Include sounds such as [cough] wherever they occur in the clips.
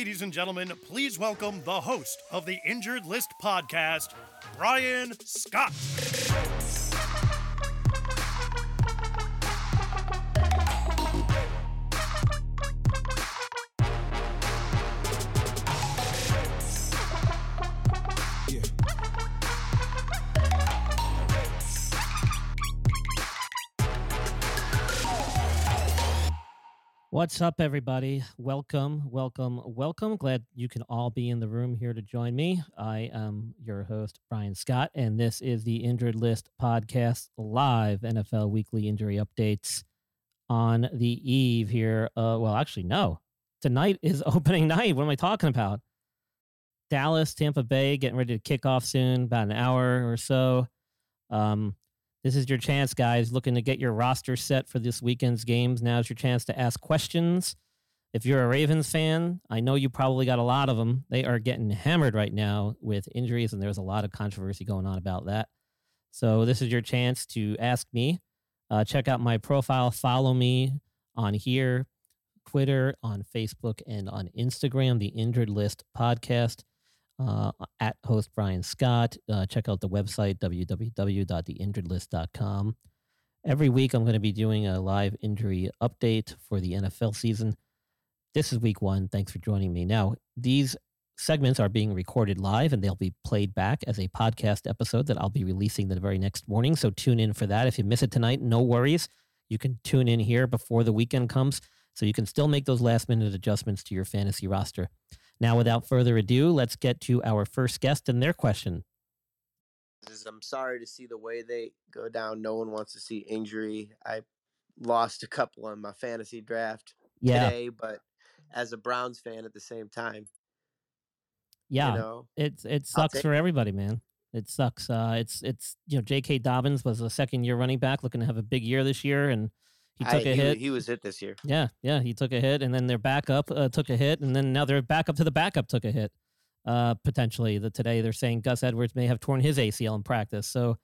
Ladies and gentlemen, please welcome the host of the Injured List podcast, Brian Scott. What's up, everybody? Welcome, welcome, welcome. Glad you can all be in the room here to join me. I am your host, Brian Scott, and this is the Injured List podcast, live NFL weekly injury updates on the eve here. Uh, well, actually, no. Tonight is [laughs] opening night. What am I talking about? Dallas, Tampa Bay, getting ready to kick off soon, about an hour or so. Um, this is your chance, guys, looking to get your roster set for this weekend's games. Now's your chance to ask questions. If you're a Ravens fan, I know you probably got a lot of them. They are getting hammered right now with injuries, and there's a lot of controversy going on about that. So, this is your chance to ask me. Uh, check out my profile, follow me on here, Twitter, on Facebook, and on Instagram, the Injured List Podcast uh, at host Brian Scott. Uh, check out the website, www.theinjuredlist.com. Every week, I'm going to be doing a live injury update for the NFL season. This is week one. Thanks for joining me. Now, these segments are being recorded live and they'll be played back as a podcast episode that I'll be releasing the very next morning. So tune in for that. If you miss it tonight, no worries. You can tune in here before the weekend comes so you can still make those last minute adjustments to your fantasy roster. Now, without further ado, let's get to our first guest and their question. I'm sorry to see the way they go down. No one wants to see injury. I lost a couple on my fantasy draft Yeah. today, but as a Browns fan at the same time, Yeah. you know, It's it sucks for everybody, man. It sucks. Uh, it's it's you know J.K. Dobbins was a second year running back, looking to have a big year this year, and he took a he, hit. he was hit this year. yeah, yeah, he took a hit, and then their backup uh, took a hit, and then now their backup to the backup took a hit. Uh, potentially, the today they're saying Gus Edwards may have torn his ACL in practice. So,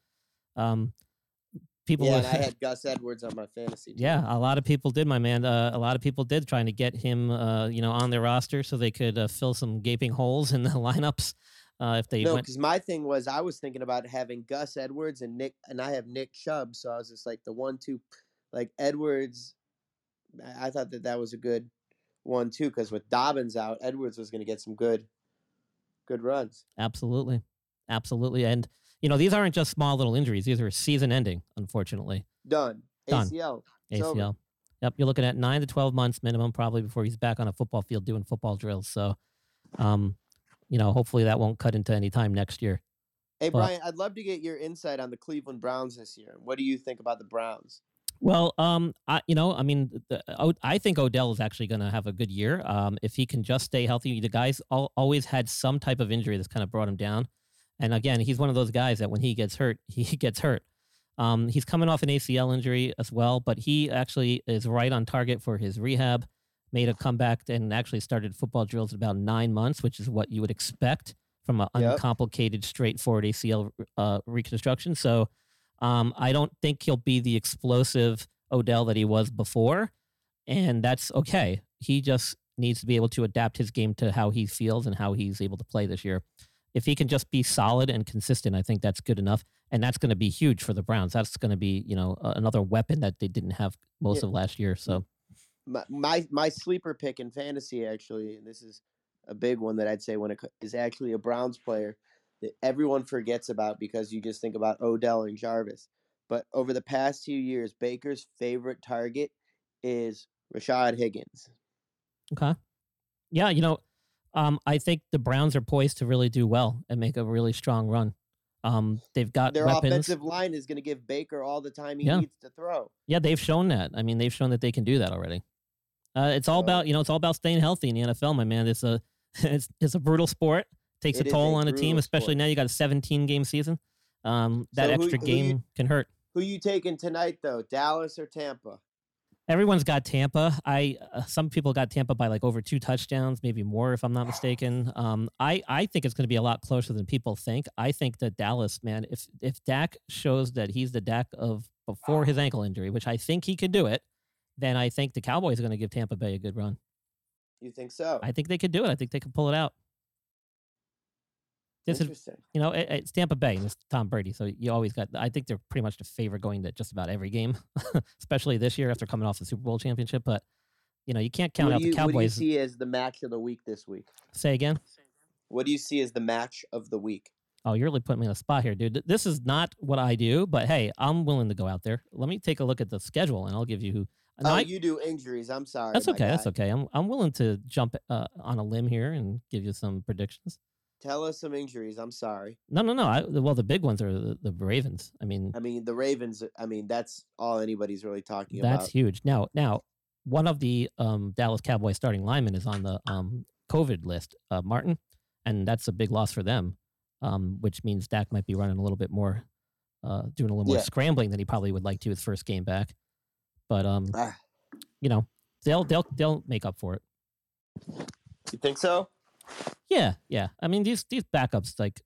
um, people, Yeah, and I [laughs] had Gus Edwards on my fantasy. team. yeah, a lot of people did, my man. Uh, a lot of people did trying to get him, uh, you know, on their roster so they could uh, fill some gaping holes in the [laughs] lineups. Uh, if they No, because my thing was I was thinking about having Gus Edwards and Nick, and I have Nick Chubb, so I was just like the one two, like Edwards. I thought that that was a good one too, because with Dobbins out, Edwards was going to get some good, good runs. Absolutely. Absolutely. And, you know, these aren't just small little injuries. These are season ending, unfortunately. Done. Done. ACL. It's over. ACL. Yep. You're looking at nine to 12 months minimum probably before he's back on a football field doing football drills. So, um, you know, hopefully that won't cut into any time next year. Hey But- Brian, I'd love to get your insight on the Cleveland Browns this year. What do you think about the Browns? Well, um, I, you know, I mean, the, I think Odell is actually going to have a good year. Um, if he can just stay healthy, the guy's al- always had some type of injury that's kind of brought him down. And again, he's one of those guys that when he gets hurt, [laughs] he gets hurt. Um, he's coming off an ACL injury as well, but he actually is right on target for his rehab. Made a comeback and actually started football drills in about nine months, which is what you would expect from an Yep. uncomplicated, straightforward ACL uh, reconstruction. So um, I don't think he'll be the explosive Odell that he was before, and that's okay. He just needs to be able to adapt his game to how he feels and how he's able to play this year. If he can just be solid and consistent, I think that's good enough, and that's going to be huge for the Browns. That's going to be you know another weapon that they didn't have most Yeah. of last year. So My, my my sleeper pick in fantasy actually, and this is a big one that I'd say when it is actually a Browns player that everyone forgets about because you just think about Odell and Jarvis. But over the past few years, Baker's favorite target is Rashard Higgins. okay, yeah, you know, um, I think the Browns are poised to really do well and make a really strong run. Um, they've got Their weapons. offensive line is going to give Baker all the time he Yeah. needs to throw. Yeah, they've shown that. I mean, they've shown that they can do that already. Uh, it's all So- about you know, it's all about staying healthy in the NFL, my man. It's a [laughs] it's it's a brutal sport. Takes It a toll a on a team, especially sport. now you got a 17 game season. Um, that So who- extra who you- game can hurt. Who you taking tonight though? Dallas or Tampa? Everyone's got Tampa. I uh, some people got Tampa by like over two touchdowns, maybe more if I'm not mistaken. [sighs] Um, I I think it's going to be a lot closer than people think. I think that Dallas, man, if if Dak shows that he's the Dak of before his ankle injury, which I think he could do it, then I think the Cowboys are going to give Tampa Bay a good run. You think so? I think they could do it. I think they could pull it out. This is you know it, it's Tampa Bay and it's Tom Brady, so you always got. I think they're pretty much the favorite going to just about every game, [laughs] especially this year after coming off the Super Bowl championship. But you know you can't count out you, the What do you Cowboys. see as the match of the week this week? Say again. What do you see as the match of the week? Oh, you're really putting me on a spot here, dude. This is not what I do, but hey, I'm willing to go out there. Let me take a look at the schedule, and I'll give you who. Oh, I- you do injuries. I'm sorry. that's okay. That's okay. I'm I'm willing to jump uh, on a limb here and give you some predictions. Tell us some injuries. I'm sorry. No, no, no. I, well, the big ones are the, the Ravens. I mean, I mean, the Ravens. I mean, that's all anybody's really talking That's about. That's huge. Now, now, one of the um, Dallas Cowboys starting linemen is on the um, COVID list, uh, Martin, and that's a big loss for them. Um, which means Dak might be running a little bit more, uh, doing a little more Yeah. scrambling than he probably would like to his first game back. But um, Ah, you know, they'll they'll they'll make up for it. you think so? Yeah, yeah. I mean, these these backups, like,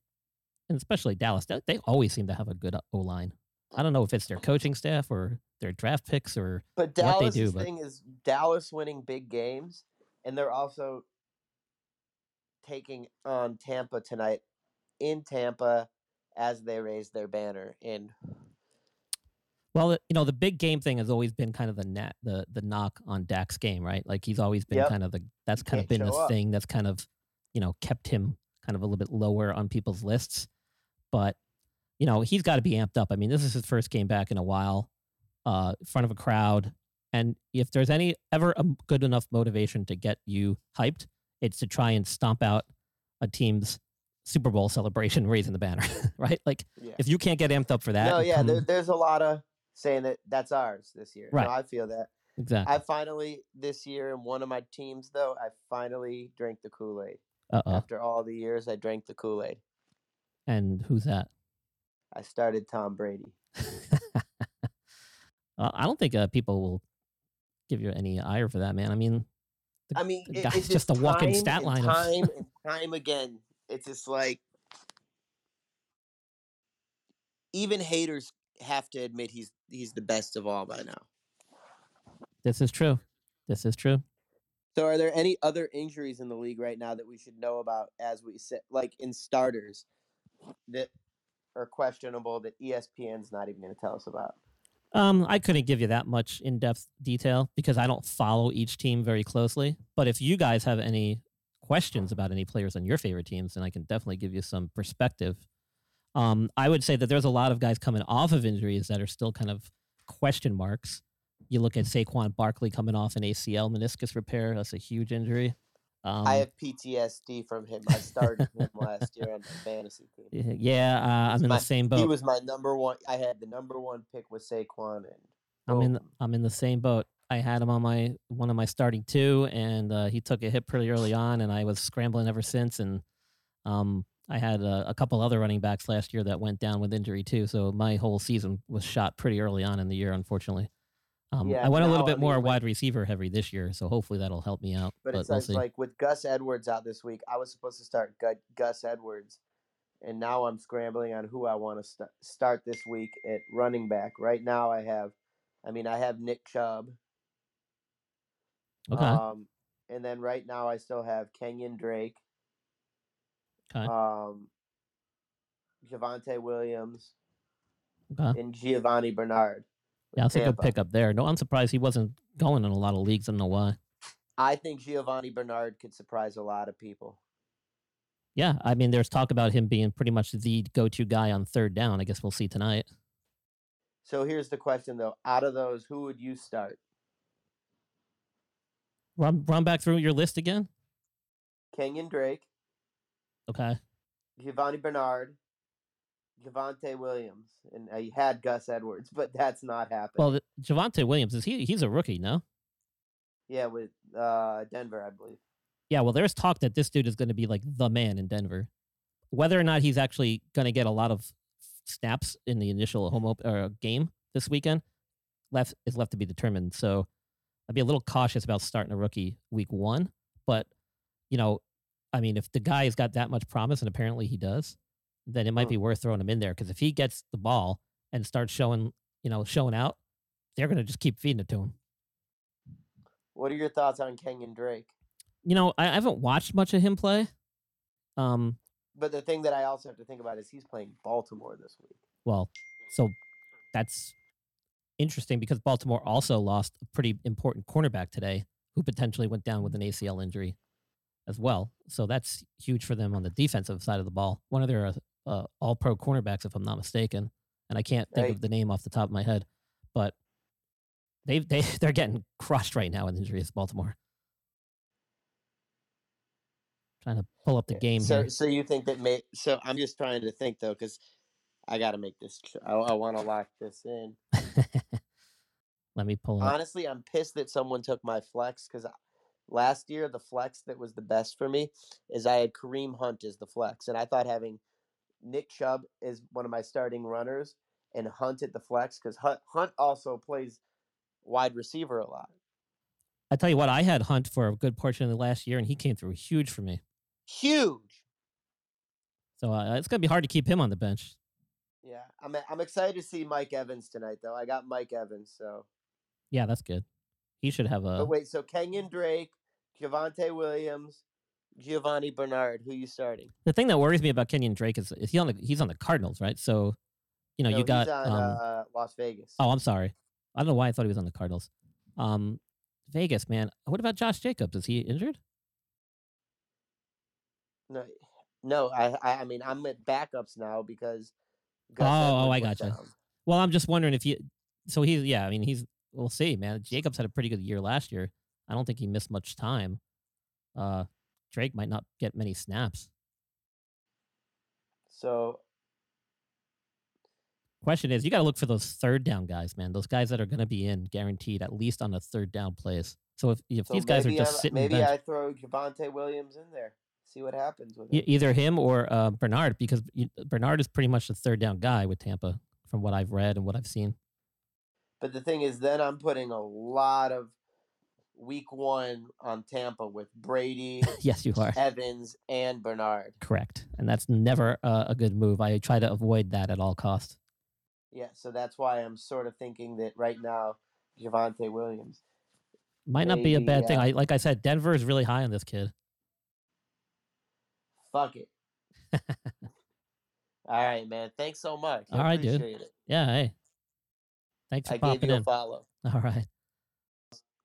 and especially Dallas, they, they always seem to have a good O line. I don't know if it's their coaching staff or their draft picks or But what they Dallas' do, but- thing is Dallas winning big games, and they're also taking on Tampa tonight in Tampa as they raise their banner. And Well, you know, the big game thing has always been kind of the net, the the knock on Dak's game, right? Like he's always been Yep. kind of the that's kind of been the up. thing that's kind of, you know, kept him kind of a little bit lower on people's lists. But, you know, he's got to be amped up. I mean, this is his first game back in a while, uh, in front of a crowd. And if there's any ever a good enough motivation to get you hyped, it's to try and stomp out a team's Super Bowl celebration [laughs] raising the banner, [laughs] right? Like yeah, if you can't get amped up for that, no, yeah, come- there, there's a lot of saying that that's ours this year. Right. No, I feel that. exactly. I finally this year in one of my teams though, I finally drank the Kool Aid. Uh oh. After all the years, I drank the Kool Aid. And who's that? I started Tom Brady. [laughs] uh, I don't think uh, people will give you any ire for that, man. I mean, the, I mean, it- guy's it's just a walking stat line. Of, Time [laughs] and time again, it's just like even haters have to admit he's he's the best of all by now. this is true. This is true. So, are there any other injuries in the league right now that we should know about as we sit, like in starters, that are questionable that ESPN's not even going to tell us about? Um, I couldn't give you that much in depth detail because I don't follow each team very closely. But if you guys have any questions about any players on your favorite teams, then I can definitely give you some perspective. Um, I would say that there's a lot of guys coming off of injuries that are still kind of question marks. You look at Saquon Barkley coming off an ACL meniscus repair. That's a huge injury. Um, I have PTSD from him. I started him [laughs] last year on my fantasy team. yeah, uh, I'm in my- the same boat. He was my number one. I had the number one pick with Saquon, and I'm in. I'm in the same boat. I had him on my one of my starting two, and uh, he took a hit pretty early on, and I was scrambling ever since. And um, I had a, a couple other running backs last year that went down with injury too. So my whole season was shot pretty early on in the year, unfortunately. Um, Yeah, I went a little bit I more mean, wide receiver heavy this year, so hopefully that'll help me out. But But, it's we'll like, like with Gus Edwards out this week, I was supposed to start Gu- Gus Edwards, and now I'm scrambling on who I want to st- start this week at running back. Right now, I have, I mean, I have Nick Chubb, okay, um, and then right now I still have Kenyon Drake, okay, um, Javonte Williams, okay. and Giovani Bernard. Yeah, that's a good pickup there. No, I'm surprised he wasn't going in a lot of leagues. I don't know why. I think Giovani Bernard could surprise a lot of people. Yeah, I mean, there's talk about him being pretty much the go-to guy on third down. I guess we'll see tonight. So here's the question, though: Out of those, who would you start? Run, run back through your list again. Kenyon Drake, Okay. Giovani Bernard, Javonte Williams, and I had Gus Edwards, [laughs] but that's not happening. Well, the- Javonte Williams is he? He's a rookie, no? yeah, with uh, Denver, I believe. Yeah. Well, there's talk that this dude is going to be like the man in Denver. Whether or not he's actually going to get a lot of snaps in the initial home op- or game this weekend left is left to be determined. So I'd be a little cautious about starting a rookie week one. But you know, I mean, if the guy has got that much promise, and apparently he does, then it might be worth throwing him in there. Because if he gets the ball and starts showing, you know, showing out, they're going to just keep feeding it to him. What are your thoughts on Kenyon Drake? You know, I, I haven't watched much of him play. Um, But the thing that I also have to think about is he's playing Baltimore this week. well, so that's interesting because Baltimore also lost a pretty important cornerback today who potentially went down with an ACL injury as well. So that's huge for them on the defensive side of the ball. One of their uh, all pro cornerbacks, if I'm not mistaken. And I can't think Right. of the name off the top of my head, but they they [laughs] they're getting crushed right now in injuries, Baltimore. Trying to pull up the game So, here. so you think that may? So I'm just trying to think though, because I got to make this. I, I want to lock this in. [laughs] Let me pull up. Honestly, I'm pissed that someone took my flex because last year the flex that was the best for me is I had Kareem Hunt as the flex, and I thought having Nick Chubb is one of my starting runners and Hunt at the flex because Hunt, Hunt also plays wide receiver a lot. I tell you what, I had Hunt for a good portion of the last year, and he came through huge for me. Huge. So uh, it's going to be hard to keep him on the bench. Yeah, I'm I'm excited to see Mike Evans tonight though. I got Mike Evans, so. Yeah, that's good. He should have a. But wait, so Kenyon Drake, Javonte Williams, Giovani Bernard, who you starting? The thing that worries me about Kenyon Drake is, is he on the he's on the Cardinals, right? So, you know, No, you got. he's on um, uh, Las Vegas. oh, I'm sorry. I don't know why I thought he was on the Cardinals. Um, Vegas, man. What about Josh Jacobs? Is he injured? No, no, I, I, mean, I'm at backups now because. Gus Oh, oh, I gotcha. down. Well, I'm just wondering if you. So he's yeah. I mean, he's. We'll see, man. Jacobs had a pretty good year last year. I don't think he missed much time. Uh, Drake might not get many snaps. So Question is, you got to look for those third down guys, man. Those guys that are going to be in guaranteed at least on the third down plays. So if if so these guys are just I'm- sitting maybe bench, I throw Javonte Williams in there. See what happens with him. either him or uh, Bernard, because Bernard is pretty much the third down guy with Tampa, from what I've read and what I've seen. But the thing is, then I'm putting a lot of week one on Tampa with Brady, [laughs] yes, you are Evans, and Bernard. correct, and that's never uh, a good move. I try to avoid that at all costs. Yeah, so that's why I'm sort of thinking that right now, Javonte Williams. Might not be a Maybe, bad thing. I like I said, Denver is really high on this kid. Fuck it. [laughs] All right, man. Thanks so much. I All right, dude. it. Yeah, hey, thanks for I gave popping you a in. follow. [laughs] All right,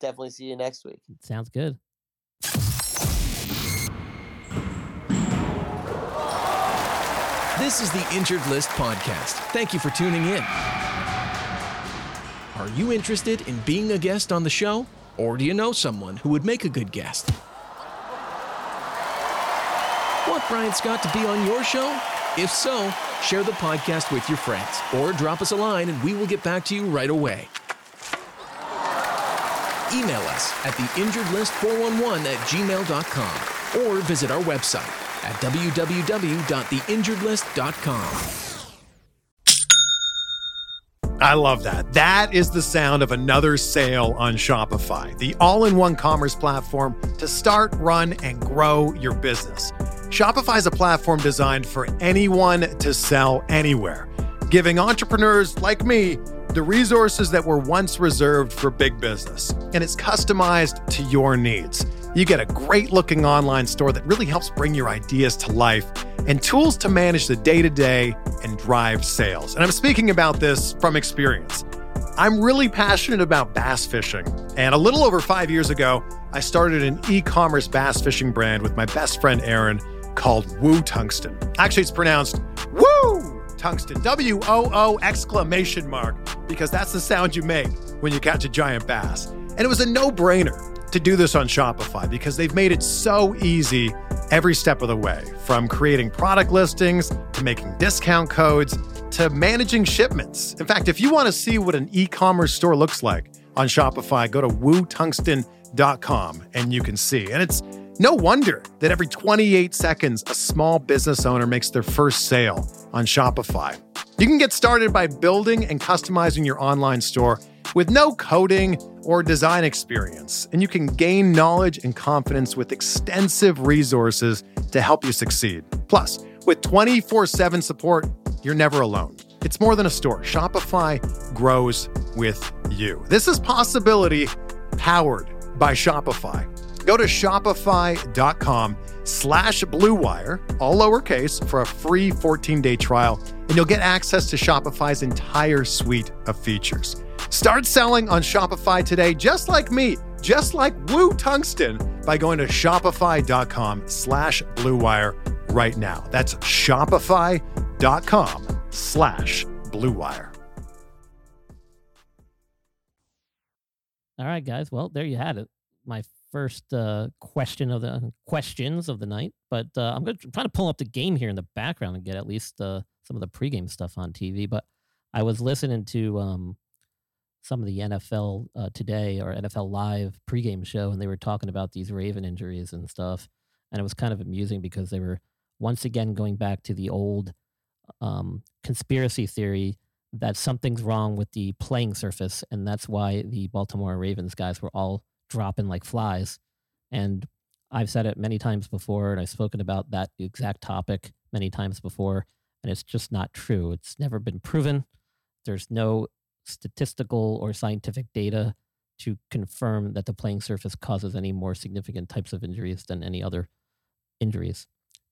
Definitely see you next week. sounds good. This is the Injured List Podcast. Thank you for tuning in. Are you interested in being a guest on the show? Or do you know someone who would make a good guest? Want Brian Scott to be on your show? If so, share the podcast with your friends or drop us a line and we will get back to you right away. Email us at theinjuredlist411 at gmail.com or visit our website at www.theinjuredlist.com. I love that. That is the sound of another sale on Shopify, the all in one commerce platform to start, run, and grow your business. Shopify is a platform designed for anyone to sell anywhere, giving entrepreneurs like me the resources that were once reserved for big business. And it's customized to your needs. You get a great looking online store that really helps bring your ideas to life and tools to manage the day to day and drive sales. And I'm speaking about this from experience. I'm really passionate about bass fishing. And a little over five years ago, I started an e commerce bass fishing brand with my best friend Aaron called Woo Tungsten. Actually, it's pronounced Woo Tungsten, W O O exclamation mark, because that's the sound you make when you catch a giant bass. And it was a no brainer to do this on Shopify because they've made it so easy every step of the way from creating product listings to making discount codes to managing shipments. In fact, if you want to see what an e commerce store looks like on Shopify, go to wootungsten.com and you can see. And it's no wonder that every 28 seconds, a small business owner makes their first sale on Shopify. You can get started by building and customizing your online store with no coding or design experience, and you can gain knowledge and confidence with extensive resources to help you succeed. Plus, with 24 7 support, you're never alone. It's more than a store. Shopify grows with you. This is possibility powered by Shopify. Go to shopify.com slash bluewire, all lowercase, for a free 14-day trial, and you'll get access to Shopify's entire suite of features. Start selling on Shopify today, just like me, just like Woo Tungsten, by going to shopify.com slash bluewire right now. That's shopify.com slash bluewire. All right, guys. Well, there you had it. My first uh, question of the questions of the night. But uh, I'm going to try to pull up the game here in the background and get at least uh, some of the pregame stuff on TV. But I was listening to um, some of the NFL uh, today or NFL Live pregame show, and they were talking about these Raven injuries and stuff. And it was kind of amusing because they were once again going back to the old um, conspiracy theory that something's wrong with the playing surface, and that's why the Baltimore Ravens guys were all dropping like flies. And I've said it many times before, and I've spoken about that exact topic many times before, and it's just not true. It's never been proven. There's no statistical or scientific data to confirm that the playing surface causes any more significant types of injuries than any other injuries.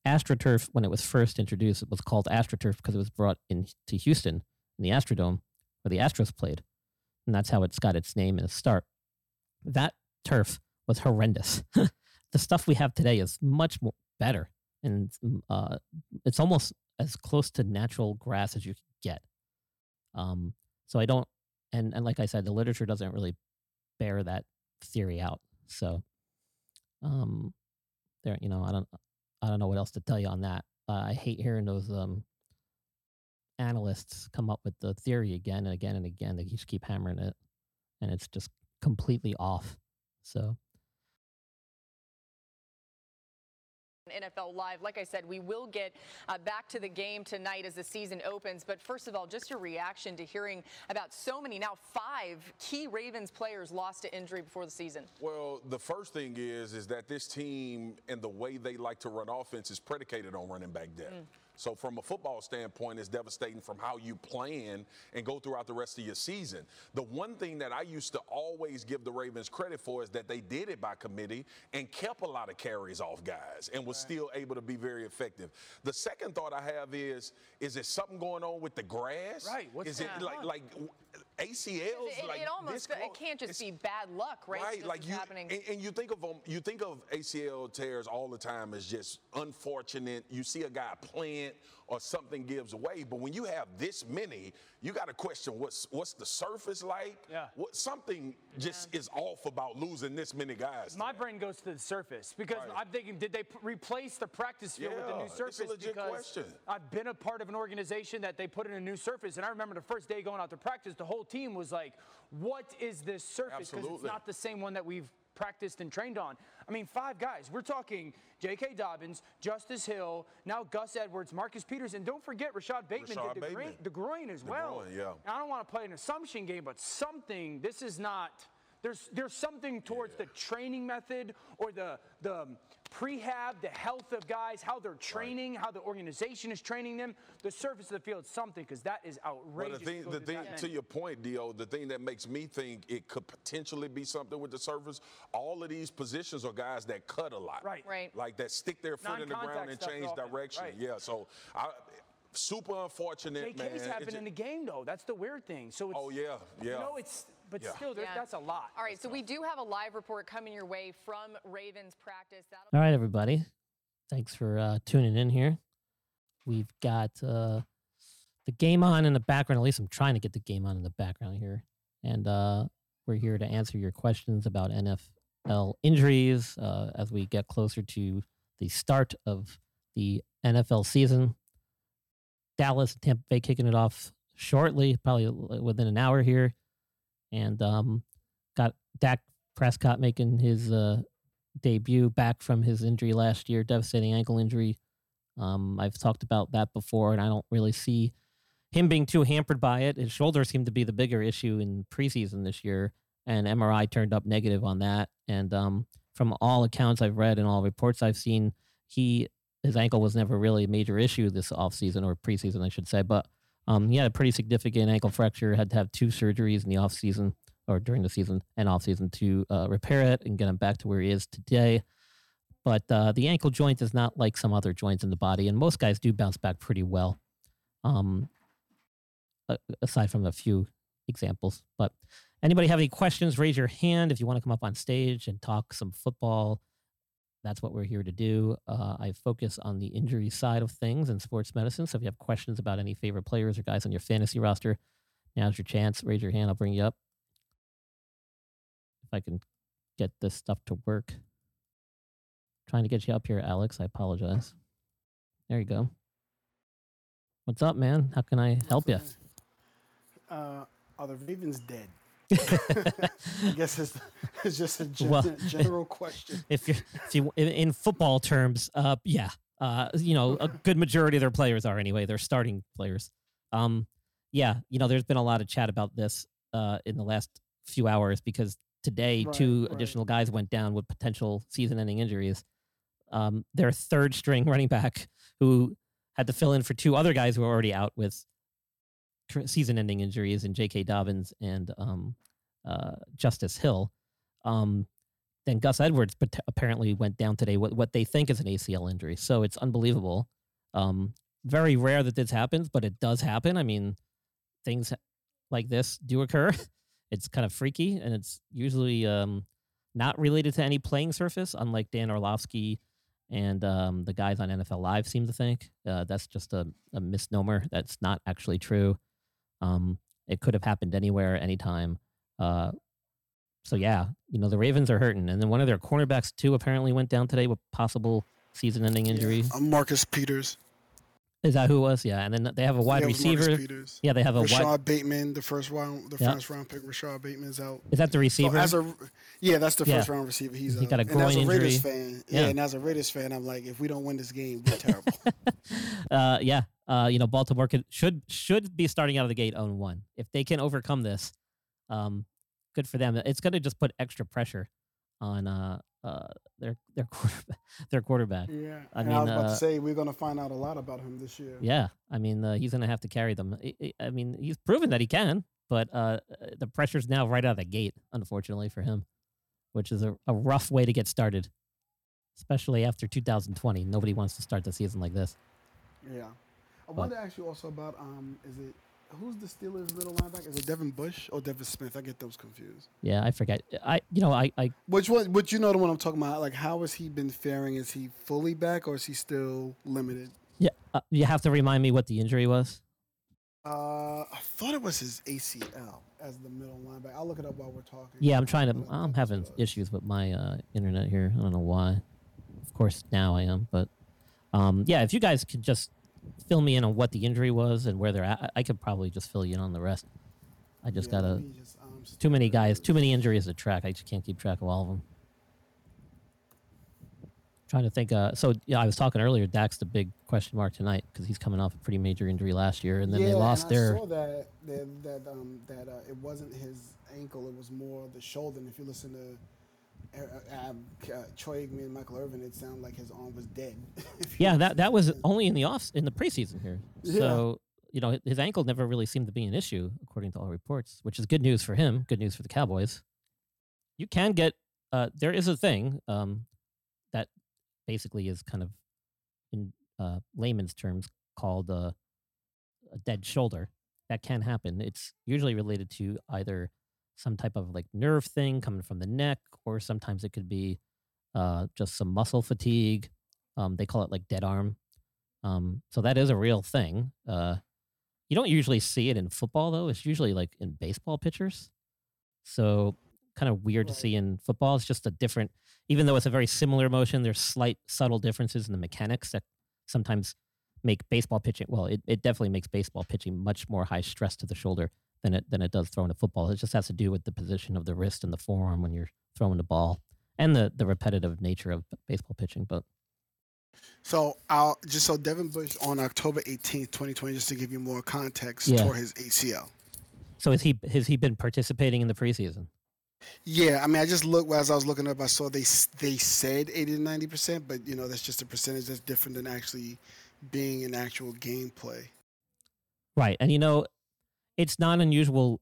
AstroTurf, when it was first introduced, it was called AstroTurf because it was brought into Houston in the Astrodome where the Astros played. And that's how it's got its name and its start. That turf was horrendous. [laughs] the stuff we have today is much more better. And uh, it's almost as close to natural grass as you can get. Um, so I don't, and, and like I said, the literature doesn't really bear that theory out. So, um, there, you know, I don't, I don't know what else to tell you on that. Uh, I hate hearing those um, analysts come up with the theory again and again and again. They just keep hammering it, and it's just completely off. So NFL Live. Like I said, we will get uh, back to the game tonight as the season opens. But first of all, just your reaction to hearing about so many, now five key Ravens players lost to injury before the season. Well, the first thing is, is that this team and the way they like to run offense is predicated on running back depth. Mm. So from a football standpoint, it's devastating from how you plan and go throughout the rest of your season. The one thing that I used to always give the Ravens credit for is that they did it by committee and kept a lot of carries off guys and was right. still able to be very effective. The second thought I have is, is there something going on with the grass? Right. What's is it like like ACLs? It, like it almost it can't just be bad luck, right? Right. Like you happening. And, and you think of them, you think of ACL tears all the time as just unfortunate. You see a guy plant or something gives away. But when you have this many, you got to question what's what's the surface like. Yeah. What something just yeah. is off about losing this many guys. My brain goes to the surface because right. I'm thinking, did they p- replace the practice field yeah, with a new surface? It's a legit because question. I've been a part of an organization that they put in a new surface, and I remember the first day going out to practice, the whole team was like, "What is this surface?" Because it's not the same one that we've practiced and trained on. I mean, five guys. We're talking J.K. Dobbins, Justice Hill, now Gus Edwards, Marcus Peters, and don't forget Rashod Bateman Rashod did the, Bateman. Groin, the groin as the well. Groin, yeah. I don't want to play an assumption game, but something. This is not. There's there's something towards yeah. the training method or the the prehab, the health of guys, how they're training, right. how the organization is training them, the surface of the field, something, because that is outrageous. But the thing, the thing to your point, Dio, the thing that makes me think it could potentially be something with the surface, all of these positions are guys that cut a lot. Right. Right. Like that stick their foot in the ground and change direction. Right. Yeah. So I, super unfortunate, JK's man. happened in the game though. That's the weird thing. So it's, oh yeah, yeah. You know, it's but yeah. still, yeah. that's a lot. All right, so we do have a live report coming your way from Ravens practice. That'll All right, everybody. Thanks for uh, tuning in here. We've got uh, the game on in the background. At least I'm trying to get the game on in the background here. And uh, we're here to answer your questions about NFL injuries uh, as we get closer to the start of the NFL season. Dallas, and Tampa Bay kicking it off shortly, probably within an hour here, and um, got Dak Prescott making his uh, debut back from his injury last year, devastating ankle injury. Um, I've talked about that before, and I don't really see him being too hampered by it. His shoulder seemed to be the bigger issue in preseason this year, and MRI turned up negative on that. And um, from all accounts I've read and all reports I've seen, he his ankle was never really a major issue this offseason or preseason, I should say. But um, he had a pretty significant ankle fracture, had to have two surgeries in the offseason or during the season and offseason to uh, repair it and get him back to where he is today. But uh, the ankle joint is not like some other joints in the body, and most guys do bounce back pretty well, um, aside from a few examples. But anybody have any questions, raise your hand if you want to come up on stage and talk some football that's what we're here to do. Uh, I focus on the injury side of things in sports medicine. So if you have questions about any favorite players or guys on your fantasy roster, now's your chance. Raise your hand. I'll bring you up. If I can get this stuff to work. Trying to get you up here, Alex. I apologize. There you go. What's up, man? How can I help you? Uh, are the Ravens dead? I guess it's, it's just a gen- well, general question. If you if you in football terms, uh, yeah, uh, you know, a good majority of their players are anyway. They're starting players. Um, yeah, you know, there's been a lot of chat about this uh, in the last few hours because today right, two right. additional guys went down with potential season-ending injuries. Um, their third string [laughs] running back who had to fill in for two other guys who were already out with season-ending injuries in J.K. Dobbins and um, uh, Justice Hill. Um, then Gus Edwards apparently went down today. What what they think is an ACL injury. So it's unbelievable. Um, very rare that this happens, but it does happen. I mean, things like this do occur. [laughs] It's kind of freaky, and it's usually um, not related to any playing surface, unlike Dan Orlovsky and um, the guys on NFL Live seem to think. Uh, that's just a, a misnomer. That's not actually true. Um, it could have happened anywhere, anytime. Uh, so yeah, you know the Ravens are hurting, and then one of their cornerbacks too apparently went down today with possible season-ending injury. Yeah, Marcus Peters. Is that who it was? Yeah, and then they have a wide yeah, receiver. Yeah, they have a Rashod wide... Bateman, the first round, the yep. first round pick. Rashod Bateman's out. Is that the receiver? So as a, yeah, that's the first round receiver. He's he out. got a groin and as a injury. Raiders fan, yeah, yeah, and as a Raiders fan, I'm like, if we don't win this game, we're terrible. [laughs] uh, yeah, uh, you know, Baltimore could, should should be starting out of the gate on one. If they can overcome this, um, good for them. It's going to just put extra pressure on uh, uh, their their [laughs] quarterback. Their quarterback. Yeah, I mean, I was about uh, to say we're going to find out a lot about him this year. Yeah, I mean, uh, he's going to have to carry them. I, I, mean, he's proven that he can, but uh, the pressure's now right out of the gate, unfortunately for him, which is a, a rough way to get started, especially after 2020. Nobody wants to start the season like this. Yeah, I wanted to ask you also about um, is it who's the Steelers' middle linebacker? Is it Devin Bush or Devin Smith? I get those confused. Yeah, I forget. I you know I, I which one? But you know the one I'm talking about. Like, how has he been faring? Is he fully back or is he still limited? Yeah, uh, you have to remind me what the injury was. Uh, I thought it was his ACL as the middle linebacker. I'll look it up while we're talking. Yeah, I'm trying to. I'm having issues with my uh, internet here. I don't know why. Of course, now I am, but um, yeah. If you guys could just fill me in on what the injury was and where they're at. I, could probably just fill you in on the rest. I just yeah, gotta just, um, too many guys, too many injuries to track. I just can't keep track of all of them. Trying to think. Uh, so yeah, I was talking earlier. Dak's the big question mark tonight because he's coming off a pretty major injury last year, and then yeah, they lost and I their. saw that that that, um, that uh, it wasn't his ankle; it was more the shoulder. And if you listen to uh, uh, Troy Aikman, Michael Irvin, it sounded like his arm was dead. [laughs] yeah, that that was [laughs] only in the off in the preseason here. Yeah. So you know his ankle never really seemed to be an issue according to all reports, which is good news for him. Good news for the Cowboys. You can get uh, there is a thing um, that basically is kind of in uh, layman's terms called a dead shoulder. That can happen. It's usually related to either some type of like nerve thing coming from the neck, or sometimes it could be uh, just some muscle fatigue. Um, they call it like dead arm. Um, so that is a real thing. Uh, you don't usually see it in football though. It's usually like in baseball pitchers. So kind of weird right. to see in football. It's just a different, even though it's a very similar motion, there's slight subtle differences in the mechanics that sometimes make baseball pitching well it, it definitely makes baseball pitching much more high stress to the shoulder than it than it does throwing a football it just has to do with the position of the wrist and the forearm when you're throwing the ball and the the repetitive nature of baseball pitching but so I'll just so Devin Bush on October 18th, 2020, just to give you more context, Yeah. tore his ACL. so has he has he been participating in the preseason Yeah, I mean, I just looked as I was looking up. I saw they they said 80 to 90 percent, but you know that's just a percentage that's different than actually being an actual gameplay. Right. And you know, it's not unusual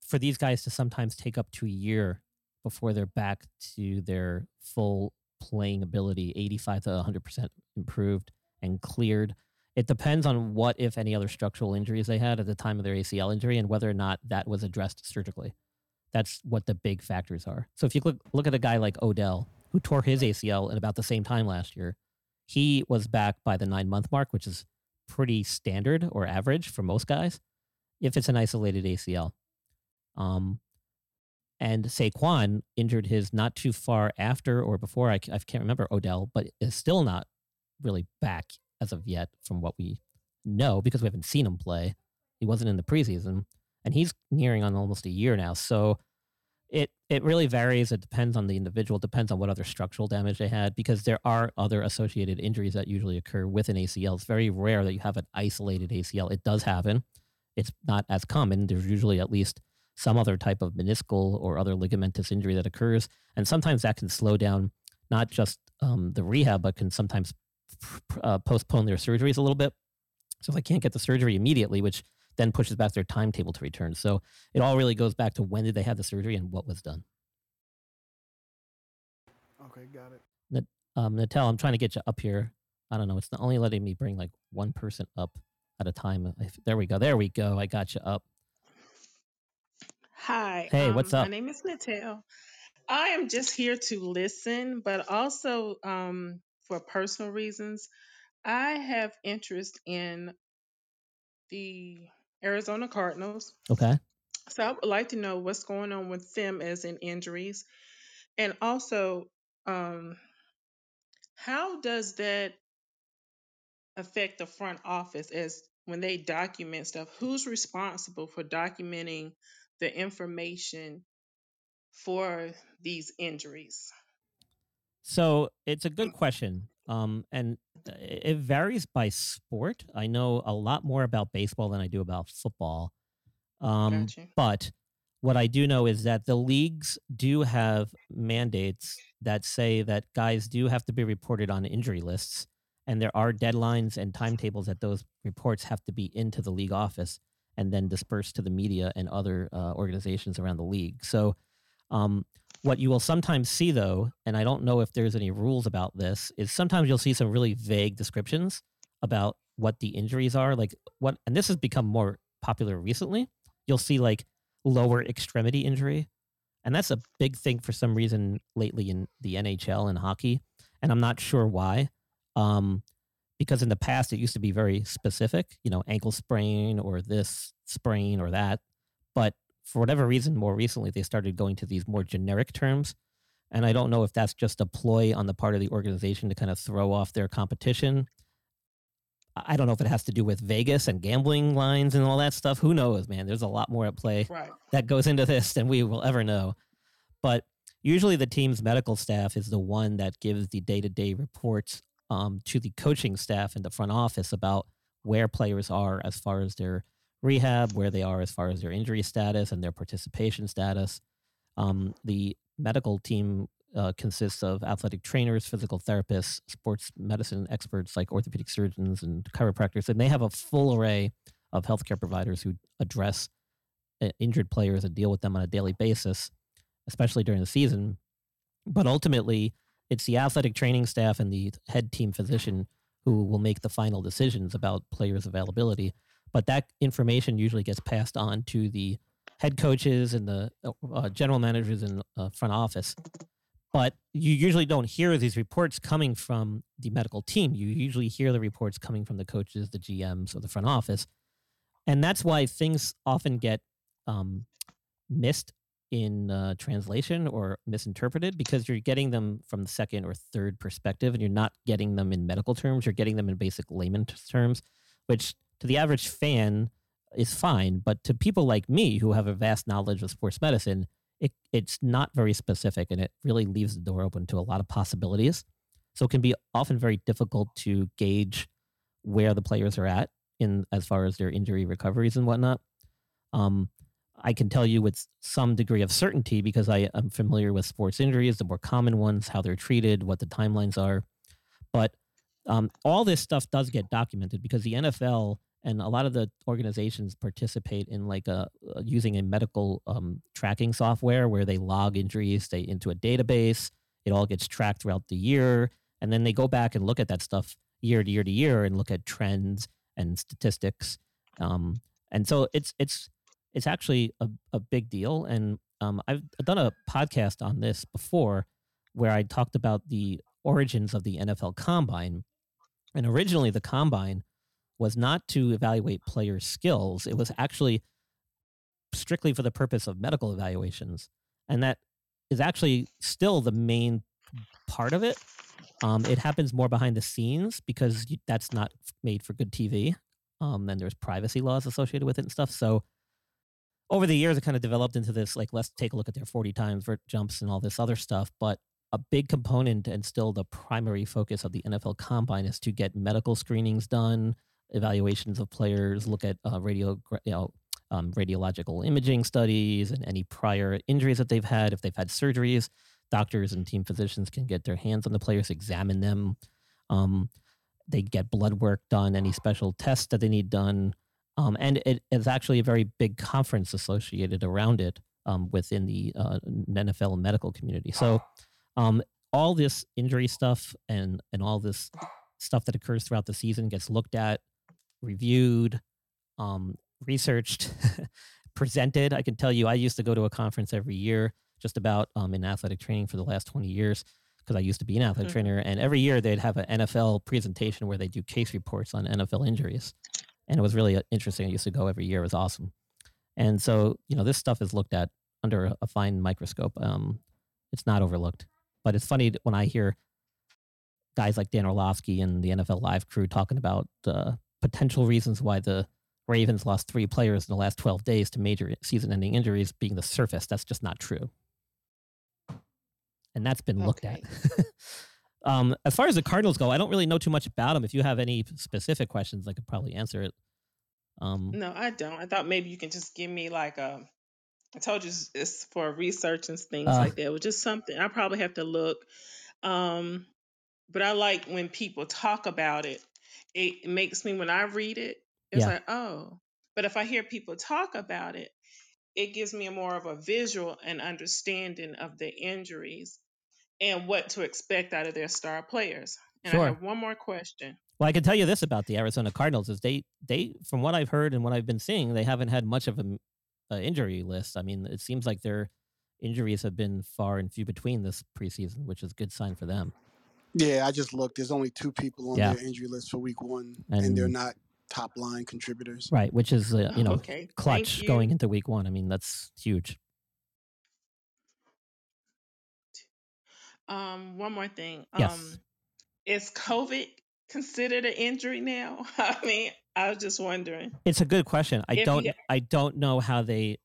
for these guys to sometimes take up to a year before they're back to their full playing ability, 85 to 100% improved and cleared. It depends on what, if any, other structural injuries they had at the time of their ACL injury and whether or not that was addressed surgically. That's what the big factors are. So if you look, look at a guy like Odell, who tore his ACL at about the same time last year, he was back by the nine month mark, which is pretty standard or average for most guys if it's an isolated ACL. Um, and Saquon injured his not too far after or before. I, I can't remember Odell, but is still not really back as of yet from what we know because we haven't seen him play. He wasn't in the preseason, and he's nearing on almost a year now. So it it really varies. It depends on the individual. Depends on what other structural damage they had because there are other associated injuries that usually occur with an ACL. It's very rare that you have an isolated ACL. It does happen. It's not as common. There's usually at least some other type of meniscal or other ligamentous injury that occurs, and sometimes that can slow down not just um, the rehab, but can sometimes uh, postpone their surgeries a little bit. So if they can't get the surgery immediately, which then pushes back their timetable to return. So it all really goes back to when did they have the surgery and what was done. Okay, got it. Um, Natal, I'm trying to get you up here. I don't know. It's not only letting me bring like one person up at a time. If- There we go. There we go. I got you up. Hi. Hey, um, what's up? My name is Natal. I am just here to listen, but also um, for personal reasons. I have interest in the Arizona Cardinals. Okay. So I would like to know what's going on with them as in injuries. And also, um, how does that affect the front office as when they document stuff? Who's responsible for documenting the information for these injuries? So it's a good question. Um, and it varies by sport. I know a lot more about baseball than I do about football. Um, Gotcha. but what I do know is that the leagues do have mandates that say that guys do have to be reported on injury lists, and there are deadlines and timetables that those reports have to be into the league office and then dispersed to the media and other uh, organizations around the league. So, um, what you will sometimes see, though, and I don't know if there's any rules about this, is sometimes you'll see some really vague descriptions about what the injuries are. Like what, and this has become more popular recently. You'll see like lower extremity injury, and that's a big thing for some reason lately in the NHL and hockey, and I'm not sure why. Um, because in the past it used to be very specific, you know, ankle sprain or this sprain or that, but for whatever reason, more recently they started going to these more generic terms. And I don't know if that's just a ploy on the part of the organization to kind of throw off their competition. I don't know if it has to do with Vegas and gambling lines and all that stuff. Who knows, man? There's a lot more at play Right. that goes into this than we will ever know. But usually the team's medical staff is the one that gives the day to day reports um, to the coaching staff in the front office about where players are as far as their rehab, where they are as far as their injury status and their participation status. Um, the medical team uh, consists of athletic trainers, physical therapists, sports medicine experts like orthopedic surgeons and chiropractors, and they have a full array of healthcare providers who address uh, injured players and deal with them on a daily basis, especially during the season. But ultimately, it's the athletic training staff and the head team physician who will make the final decisions about players' availability. But that information usually gets passed on to the head coaches and the uh, uh, general managers in uh, front office. But you usually don't hear these reports coming from the medical team. You usually hear the reports coming from the coaches, the GMs, or the front office. And that's why things often get um, missed in uh, translation or misinterpreted because you're getting them from the second or third perspective and you're not getting them in medical terms you're getting them in basic layman terms which to the average fan is fine but to people like me who have a vast knowledge of sports medicine it, it's not very specific and it really leaves the door open to a lot of possibilities. So it can be often very difficult to gauge where the players are at in as far as their injury recoveries and whatnot. Um, I can tell you with some degree of certainty because I am familiar with sports injuries, the more common ones, how they're treated, what the timelines are. But um, all this stuff does get documented because the NFL and a lot of the organizations participate in like a uh, using a medical um, tracking software where they log injuries they, into a database. It all gets tracked throughout the year, and then they go back and look at that stuff year to year to year and look at trends and statistics. Um, and so it's it's it's actually a, a big deal. And um, I've done a podcast on this before where I talked about the origins of the NFL Combine. And originally, the Combine was not to evaluate players' skills, it was actually strictly for the purpose of medical evaluations. And that is actually still the main part of it. Um, it happens more behind the scenes because that's not made for good TV. Um, and there's privacy laws associated with it and stuff. So over the years, it kind of developed into this like let's take a look at their 40 times vert jumps and all this other stuff. But a big component and still the primary focus of the NFL Combine is to get medical screenings done, evaluations of players, look at uh, radio, you know, um, radiological imaging studies and any prior injuries that they've had. If they've had surgeries, doctors and team physicians can get their hands on the players, examine them. Um, they get blood work done, any special tests that they need done. Um, and it is actually a very big conference associated around it um, within the uh, NFL medical community. So um, all this injury stuff and and all this stuff that occurs throughout the season gets looked at, reviewed, um, researched, [laughs] presented. I can tell you, I used to go to a conference every year, just about um, in athletic training for the last twenty years. Because I used to be an athletic mm-hmm. trainer, and every year they'd have an NFL presentation where they do case reports on NFL injuries and it was really uh, interesting. I used to go every year; it was awesome. And so, you know, this stuff is looked at under a fine microscope. Um, it's not overlooked, but it's funny when I hear guys like Dan Orlovsky and the NFL Live crew talking about uh, potential reasons why the Ravens lost three players in the last 12 days to major season-ending injuries being the surface. That's just not true, and that's been looked okay. at. [laughs] Um, as far as the Cardinals go, I don't really know too much about them. If you have any specific questions, I could probably answer it. Um, no, I don't. I thought maybe you can just give me like a. Um, I told you it's for research and things uh, like that. It was just something I probably have to look. Um, but I like when people talk about it. It makes me when I read it, it's yeah. like oh. But if I hear people talk about it, it gives me a more of a visual and understanding of the injuries and what to expect out of their star players. And sure. I have one more question. Well, I can tell you this about the Arizona Cardinals is they they from what I've heard and what I've been seeing, they haven't had much of a, a injury list. I mean, it seems like their injuries have been far and few between this preseason, which is a good sign for them. Yeah, I just looked. There's only two people on yeah. their injury list for Week One, and, and they're not top line contributors. Right, which is uh, you know okay. clutch going into Week One. I mean, that's huge. Um, one more thing. Yes. Um, is COVID considered an injury now? [laughs] I mean, I was just wondering. It's a good question. I don't. You, I don't know how they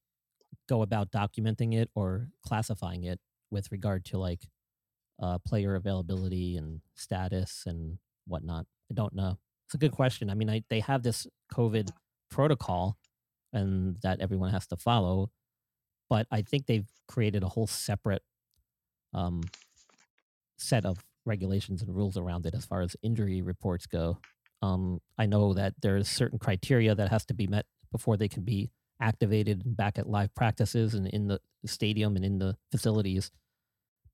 go about documenting it or classifying it with regard to like uh, player availability and status and whatnot. I don't know. It's a good question. I mean, I, they have this COVID protocol and that everyone has to follow, but I think they've created a whole separate um, set of regulations and rules around it as far as injury reports go. Um, I know that there's certain criteria that has to be met before they can be activated and back at live practices and in the stadium and in the facilities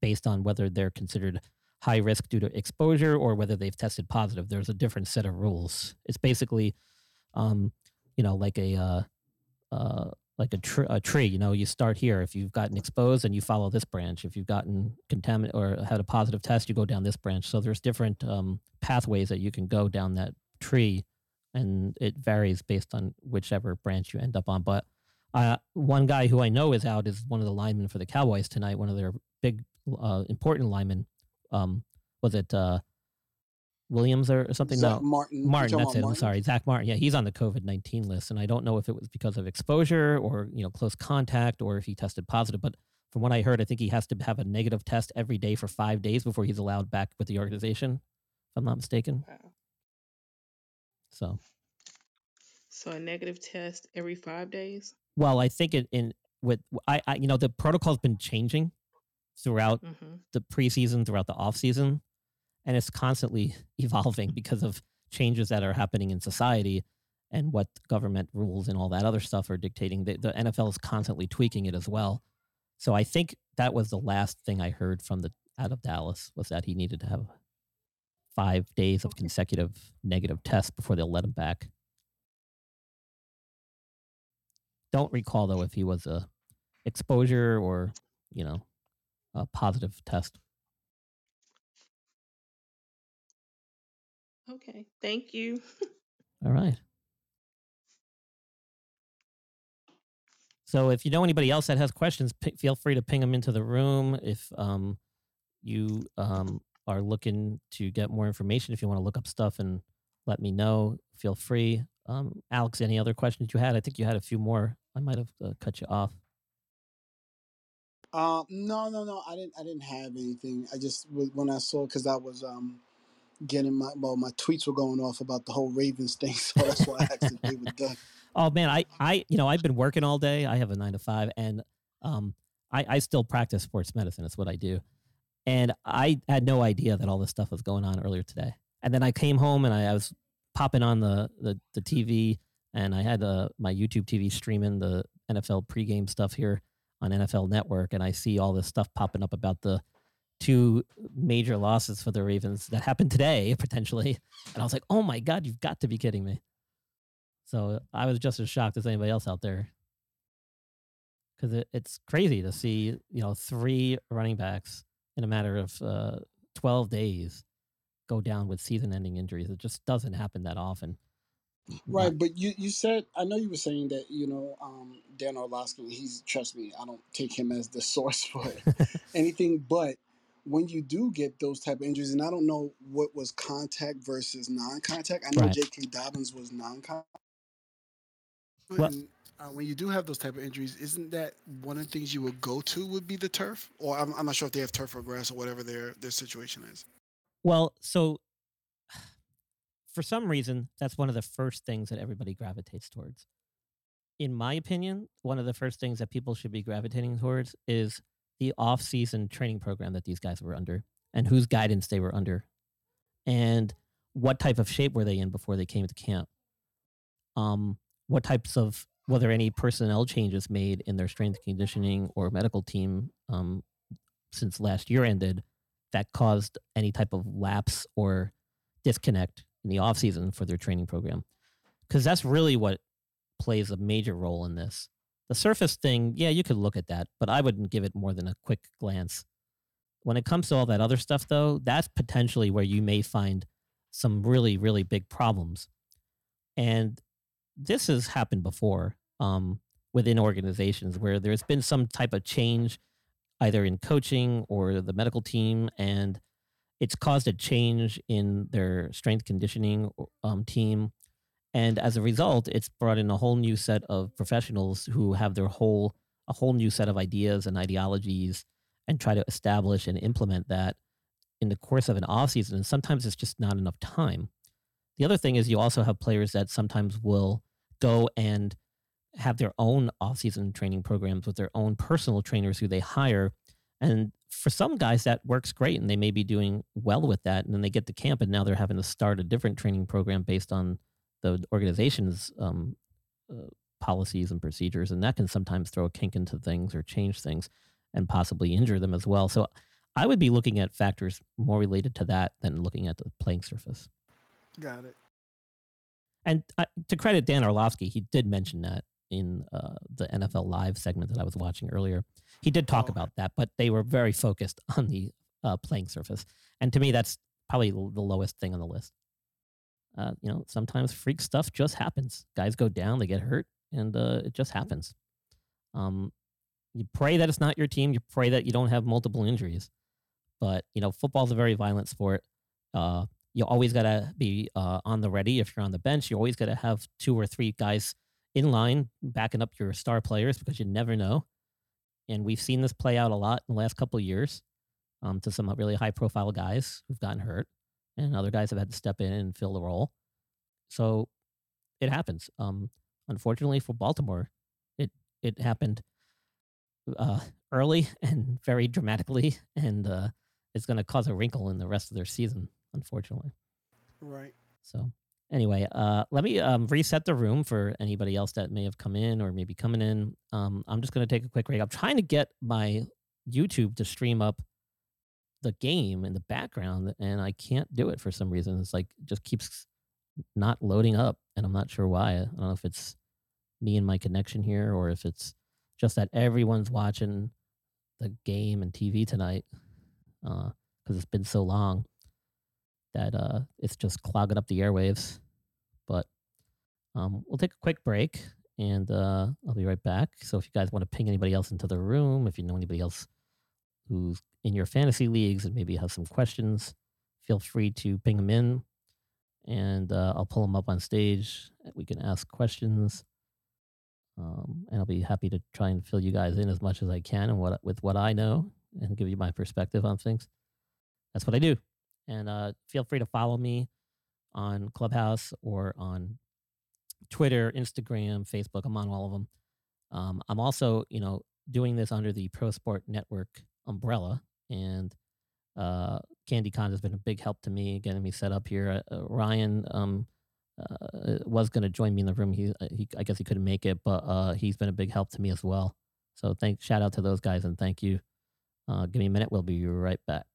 based on whether they're considered high risk due to exposure or whether they've tested positive. There's a different set of rules. It's basically, um, you know, like a uh, uh, like a, tr- a tree. You know, you start here. If you've gotten exposed, and you follow this branch. If you've gotten contaminated or had a positive test, you go down this branch. So there's different um, pathways that you can go down that tree, and it varies based on whichever branch you end up on. But Uh, one guy who I know is out is one of the linemen for the Cowboys tonight. One of their big, uh, important linemen. Um, was it uh, Williams or something? Zack no, Martin. Martin. That's it. Martin? I'm sorry, Zack Martin. Yeah, he's on the COVID nineteen list, and I don't know if it was because of exposure or you know close contact or if he tested positive. But from what I heard, I think he has to have a negative test every day for five days before he's allowed back with the organization. If I'm not mistaken. Wow. So, So a negative test every five days. well, I think it in with I, I you know the protocol's been changing throughout hmm the preseason, throughout the off season, and it's constantly [laughs] evolving because of changes that are happening in society and what government rules and all that other stuff are dictating. The, the NFL is constantly tweaking it as well. So I think that was the last thing I heard from the out of Dallas was that he needed to have five days of consecutive negative tests before they'll let him back. Don't recall though if he was a exposure or you know a positive test. Okay. Thank you. All right. So if you know anybody else that has questions, p- feel free to ping them into the room. If um, you um, are looking to get more information, if you want to look up stuff and let me know, feel free. Um, Alex, any other questions you had? I think you had a few more. I might have uh, cut you off. Um, no, no, no. I didn't. I didn't have anything. I just w- when I saw because I was um getting my well, my tweets were going off about the whole Ravens thing, [laughs] so that's why I asked done. [laughs] Oh man, I, I, you know, I've been working all day. I have a nine to five, and um, I, I still practice sports medicine. It's what I do, and I had no idea that all this stuff was going on earlier today. And then I came home and I, I was popping on the the, the TV, and I had uh, my YouTube TV streaming the NFL pregame stuff here on NFL Network, and I see all this stuff popping up about the two major losses for the Ravens that happened today [laughs] potentially, and I was like, oh my god, you've got to be kidding me. So I was just as shocked as anybody else out there because it, it's crazy to see you know three running backs in a matter of uh, twelve days go down with season-ending injuries. It just doesn't happen that often. Right, but you you said I know you were saying that you know um, Dan Orlovsky. He's trust me, I don't take him as the [laughs] source for [laughs] anything. But when you do get those type of injuries, and I don't know what was contact versus non-contact. I know Right. J.K. Dobbins was non-contact. Well- And, uh, when you do have those type of injuries, isn't that one of the things you would go to would be the turf? Or I'm, I'm not sure if they have turf or grass or whatever their their situation is. Well, so [sighs] for some reason, that's one of the first things that everybody gravitates towards. In my opinion, one of the first things that people should be gravitating towards is the off-season training program that these guys were under and whose guidance they were under and what type of shape were they in before they came to camp. Um, what types of were there any personnel changes made in their strength conditioning or medical team um, since last year ended that caused any type of lapse or disconnect in the off season for their training program because that's really what plays a major role in this the surface thing yeah you could look at that but i wouldn't give it more than a quick glance when it comes to all that other stuff though that's potentially where you may find some really really big problems and this has happened before um, within organizations where there's been some type of change either in coaching or the medical team, and it's caused a change in their strength conditioning um, team. And as a result, it's brought in a whole new set of professionals who have their whole a whole new set of ideas and ideologies, and try to establish and implement that in the course of an off season. And sometimes it's just not enough time. The other thing is you also have players that sometimes will go and have their own off-season training programs with their own personal trainers who they hire and for some guys that works great and they may be doing well with that and then they get to camp and now they're having to start a different training program based on the organization's um, uh, policies and procedures and that can sometimes throw a kink into things or change things and possibly injure them as well so i would be looking at factors more related to that than looking at the playing surface Got it. and uh, to credit Dan Orlovsky, he did mention that in uh, the NFL Live segment that I was watching earlier. He did talk Oh, about that, but they were very focused [laughs] on the uh, playing surface. And to me, that's probably the lowest thing on the list. Uh, you know, sometimes freak stuff just happens. Guys go down, they get hurt, and uh, it just happens. Um, you pray that it's not your team. You pray that you don't have multiple injuries. But you know, football's a very violent sport. Uh, you always gotta be uh, on the ready. If you're on the bench, you always gotta have two or three guys in line backing up your star players because you never know. And we've seen this play out a lot in the last couple of years um, to some really high profile guys who've gotten hurt, and other guys have had to step in and fill the role. So it happens. Um, unfortunately for Baltimore, it it happened uh, early [laughs] and very dramatically, and uh, it's going to cause a wrinkle in the rest of their season, unfortunately. Right. So anyway, uh, let me um, reset the room for anybody else that may have come in or maybe coming in. Um, I'm just going to take a quick break. I'm trying to get my YouTube to stream up the game in the background, and I can't do it for some reason. It's like just keeps not loading up, and I'm not sure why. I don't know if it's me and my connection here, or if it's just that everyone's watching the game and TV tonight because uh, it's been so long that uh, it's just clogging up the airwaves. But um, we'll take a quick break and uh, I'll be right back. So if you guys want to ping anybody else into the room, if you know anybody else who's in your fantasy leagues and maybe have some questions, feel free to ping them in and uh, I'll pull them up on stage. We can ask questions. Um, and I'll be happy to try and fill you guys in as much as I can and what with what I know and give you my perspective on things. That's what I do. And uh, feel free to follow me on Clubhouse or on Twitter, Instagram, Facebook. I'm on all of them. Um, I'm also, you know, doing this under the Pro Sport Network umbrella, and uh, Candy Con has been a big help to me getting me set up here. Uh, Ryan um, uh, was going to join me in the room. He, uh, he, I guess he couldn't make it, but uh, he's been a big help to me as well. So thank, shout out to those guys and thank you. Uh, give me a minute. We'll be right back.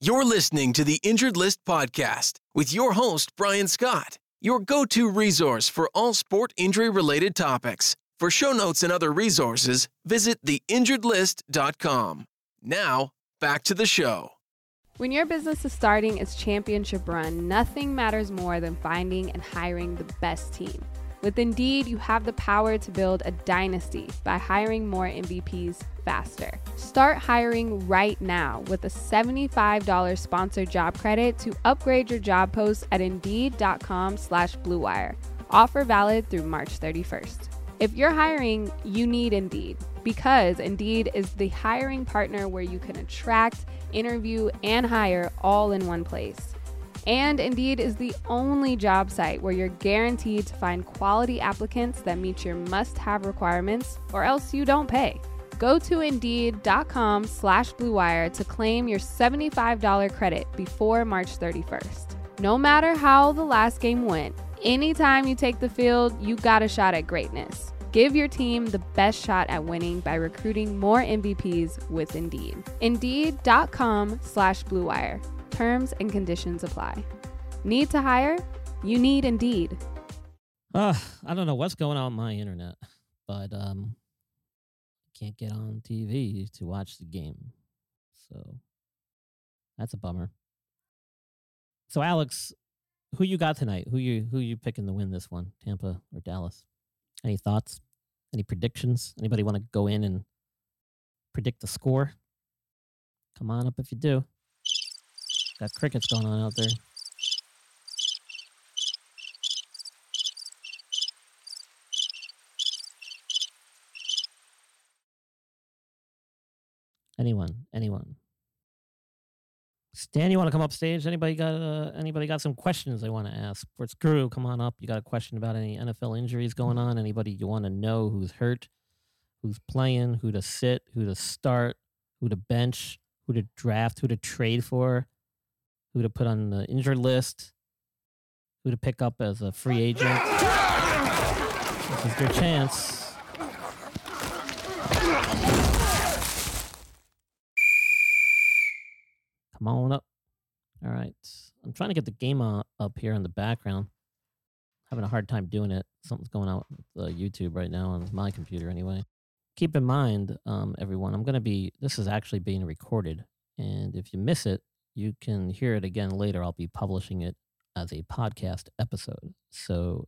You're listening to the Injured List podcast with your host, Brian Scott, your go to resource for all sport injury related topics. For show notes and other resources, visit theinjuredlist.com. Now, back to the show. When your business is starting its championship run, nothing matters more than finding and hiring the best team. With Indeed, you have the power to build a dynasty by hiring more MVPs faster. Start hiring right now with a $75 sponsored job credit to upgrade your job post at Indeed.com slash BlueWire. Offer valid through March 31st. If you're hiring, you need Indeed because Indeed is the hiring partner where you can attract, interview, and hire all in one place. And Indeed is the only job site where you're guaranteed to find quality applicants that meet your must-have requirements or else you don't pay. Go to Indeed.com slash BlueWire to claim your $75 credit before March 31st. No matter how the last game went, anytime you take the field, you got a shot at greatness. Give your team the best shot at winning by recruiting more MVPs with Indeed. Indeed.com slash BlueWire. Terms and conditions apply. Need to hire? You need Indeed. Uh, I don't know what's going on my internet, but um, can't get on TV to watch the game. So that's a bummer. So Alex, who you got tonight? Who you who you picking to win this one? Tampa or Dallas? Any thoughts? Any predictions? Anybody want to go in and predict the score? Come on up if you do. Got crickets going on out there. Anyone? Anyone? Stan, you want to come up stage? Anybody got uh, anybody got some questions they want to ask? Sports Guru, come on up. You got a question about any NFL injuries going on? Anybody you want to know who's hurt, who's playing, who to sit, who to start, who to bench, who to draft, who to trade for, who to put on the injured list, who to pick up as a free agent. This is your chance. Come on up. All right. I'm trying to get the game up here in the background. Having a hard time doing it. Something's going on with uh, YouTube right now on my computer, anyway. Keep in mind, um, everyone, I'm going to be, this is actually being recorded. And if you miss it, you can hear it again later. I'll be publishing it as a podcast episode. So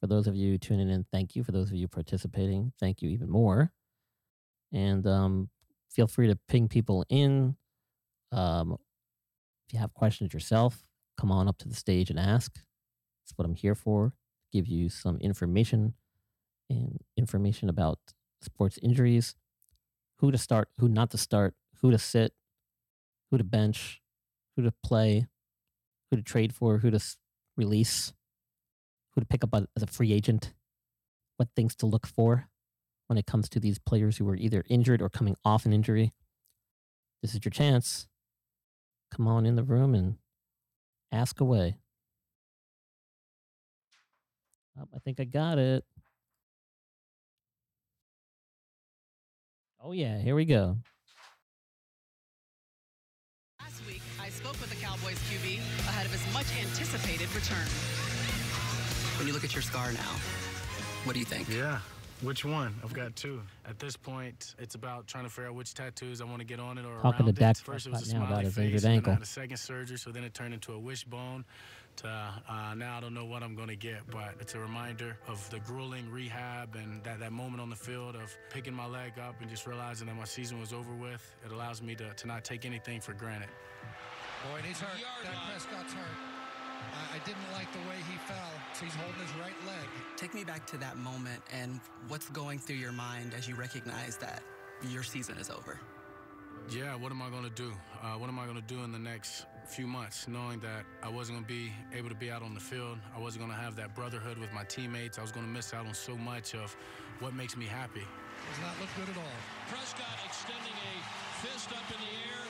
For those of you tuning in, thank you. For those of you participating, thank you even more. And um, feel free to ping people in. Um, if you have questions yourself, come on up to the stage and ask. That's what I'm here for. Give you some information and information about sports injuries, who to start, who not to start, who to sit, who to bench, who to play, who to trade for, who to release, who to pick up as a free agent, what things to look for when it comes to these players who are either injured or coming off an injury. This is your chance. Come on in the room and ask away. Oh, I think I got it. Oh, yeah, here we go. Last week, I spoke with the Cowboys QB ahead of his much anticipated return. When you look at your scar now, what do you think? Yeah. Which one? I've got two. At this point, it's about trying to figure out which tattoos I want to get on it or Talking around to Dak it. First, it was a now smiley about his face, injured and then I had a second surgery, so then it turned into a wishbone. To uh, now, I don't know what I'm going to get, but it's a reminder of the grueling rehab and that, that moment on the field of picking my leg up and just realizing that my season was over with. It allows me to, to not take anything for granted. Boy, and he's hurt. Dak Prescott's hurt. I, I didn't like the way he fell. So He's holding his right leg. Take me back to that moment and what's going through your mind as you recognize that your season is over. Yeah, what am I going to do? Uh, what am I going to do in the next few months, knowing that I wasn't going to be able to be out on the field? I wasn't going to have that brotherhood with my teammates. I was going to miss out on so much of what makes me happy. Does not look good at all. Prescott extending a fist up in the air,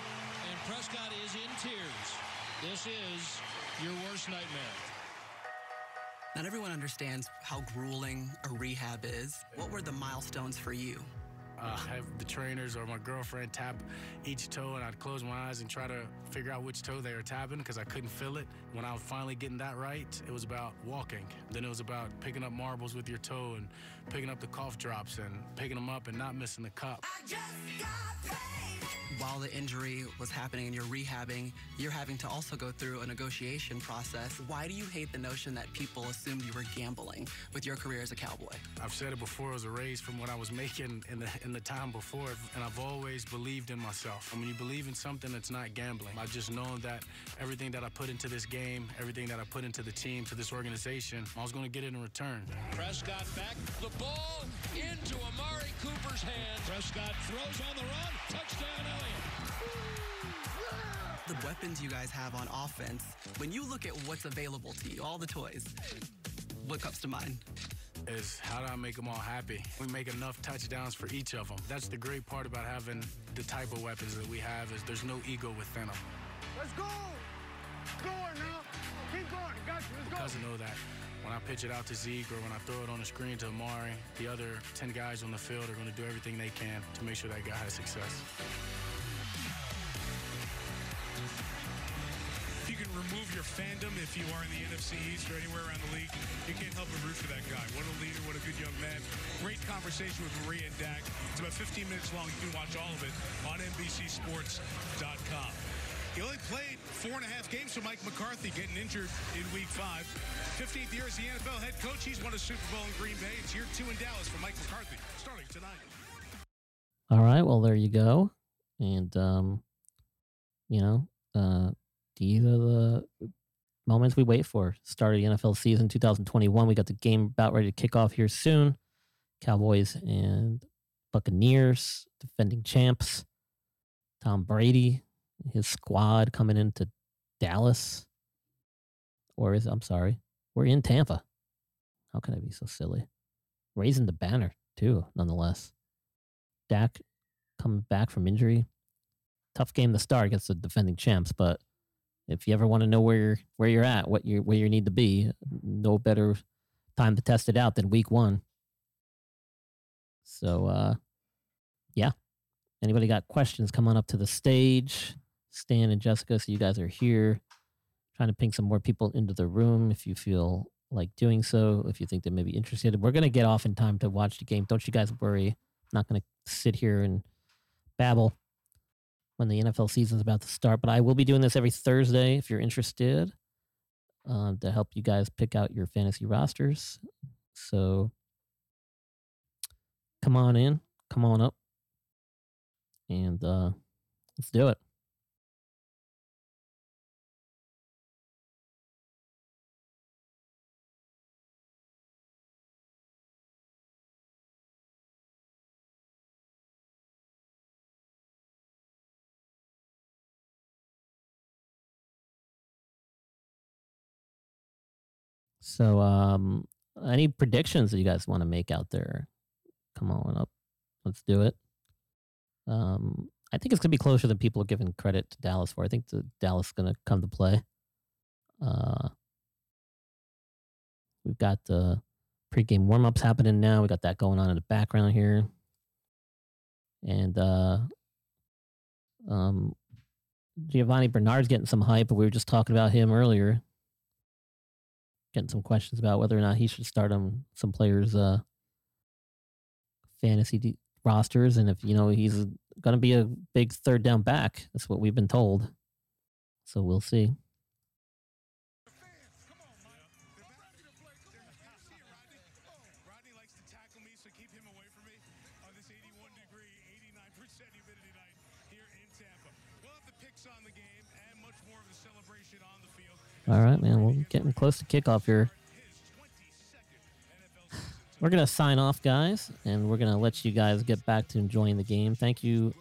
and Prescott is in tears. This is your worst nightmare. Not everyone understands how grueling a rehab is. What were the milestones for you? Uh, have the trainers or my girlfriend tap each toe, and I'd close my eyes and try to figure out which toe they were tapping because I couldn't feel it. When I was finally getting that right, it was about walking. Then it was about picking up marbles with your toe and picking up the cough drops and picking them up and not missing the cup. While the injury was happening and you're rehabbing, you're having to also go through a negotiation process. Why do you hate the notion that people assumed you were gambling with your career as a cowboy? I've said it before, it was a raise from what I was [laughs] making in the in the time before, and I've always believed in myself. And when you believe in something, it's not gambling. I just know that everything that I put into this game, everything that I put into the team, to this organization, I was going to get it in return. Prescott back, the ball into Amari Cooper's hand. Prescott throws on the run, touchdown Elliott. The weapons you guys have on offense, when you look at what's available to you, all the toys, what comes to mind? Is how do I make them all happy? We make enough touchdowns for each of them. That's the great part about having the type of weapons that we have is there's no ego within them. Let's go! Go now! Keep going! Got you! Let's go! Because I know that when I pitch it out to Zeke or when I throw it on the screen to Amari, the other 10 guys on the field are going to do everything they can to make sure that guy has success. Remove your fandom if you are in the NFC East or anywhere around the league. You can't help but root for that guy. What a leader, what a good young man. Great conversation with Maria and Dak. It's about 15 minutes long. You can watch all of it on NBCSports.com. He only played four and a half games for Mike McCarthy getting injured in week five. 15th year as the NFL head coach. He's won a Super Bowl in Green Bay. It's year two in Dallas for Mike McCarthy, starting tonight. All right, well there you go, and um, you know, uh, these are the moments we wait for. Start of the NFL season 2021. We got the game about ready to kick off here soon. Cowboys and Buccaneers, defending champs. Tom Brady, his squad coming into Dallas. Or is I'm sorry, we're in Tampa. How can I be so silly? Raising the banner too, nonetheless. Dak coming back from injury. Tough game to start against the defending champs, but if you ever want to know where you're where you're at, what you where you need to be, no better time to test it out than week one. So uh yeah. Anybody got questions? Come on up to the stage. Stan and Jessica, so you guys are here. Trying to ping some more people into the room if you feel like doing so, if you think they may be interested. We're gonna get off in time to watch the game. Don't you guys worry. I'm not gonna sit here and babble when the NFL season is about to start. But I will be doing this every Thursday if you're interested uh, to help you guys pick out your fantasy rosters. So come on in, come on up, and uh, let's do it. So, um, any predictions that you guys want to make out there? Come on up. Let's do it. Um, I think it's to be closer than people are giving credit to Dallas for. I think the Dallas is to come to play. Uh, we've got the pregame warm-ups happening now. We got that going on in the background here. And uh, um, Giovani Bernard's getting some hype, but we were just talking about him earlier getting some questions about whether or not he should start on some players' uh, fantasy d- rosters, and if you know he's going to be a big third down back. That's what we've been told. So we'll see. All right, man. We're getting close to kickoff here. We're going to sign off, guys, and we're going to let you guys get back to enjoying the game. Thank you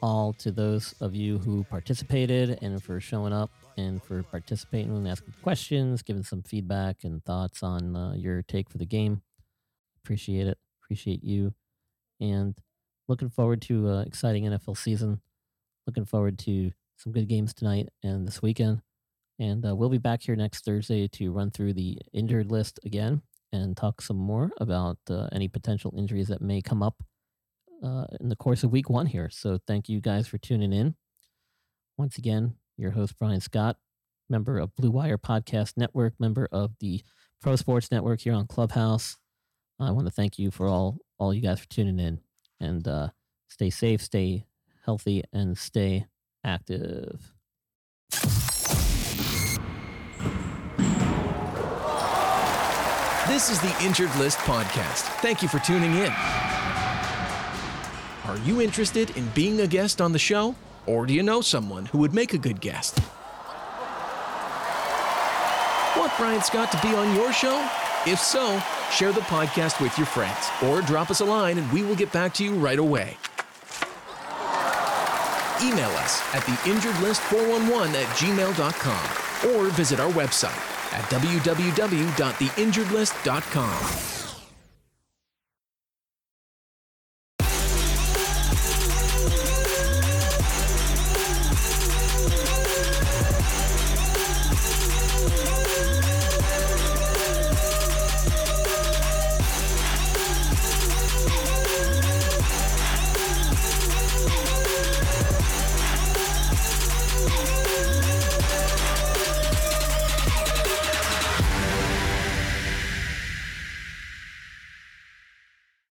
all to those of you who participated and for showing up and for participating and asking questions, giving some feedback and thoughts on uh, your take for the game. Appreciate it. Appreciate you. And looking forward to an exciting NFL season. Looking forward to some good games tonight and this weekend. And uh, we'll be back here next Thursday to run through the injured list again and talk some more about uh, any potential injuries that may come up uh, in the course of week one here. So thank you guys for tuning in. Once again, your host, Brian Scott, member of Blue Wire Podcast Network, member of the Pro Sports Network here on Clubhouse. I want to thank you for all, all you guys for tuning in and uh, stay safe, stay healthy, and stay active. This is the Injured List Podcast. Thank you for tuning in. Are you interested in being a guest on the show? Or do you know someone who would make a good guest? Want Brian Scott to be on your show? If so, share the podcast with your friends or drop us a line and we will get back to you right away. Email us at theinjuredlist411 at gmail.com or visit our website at www.theinjuredlist.com.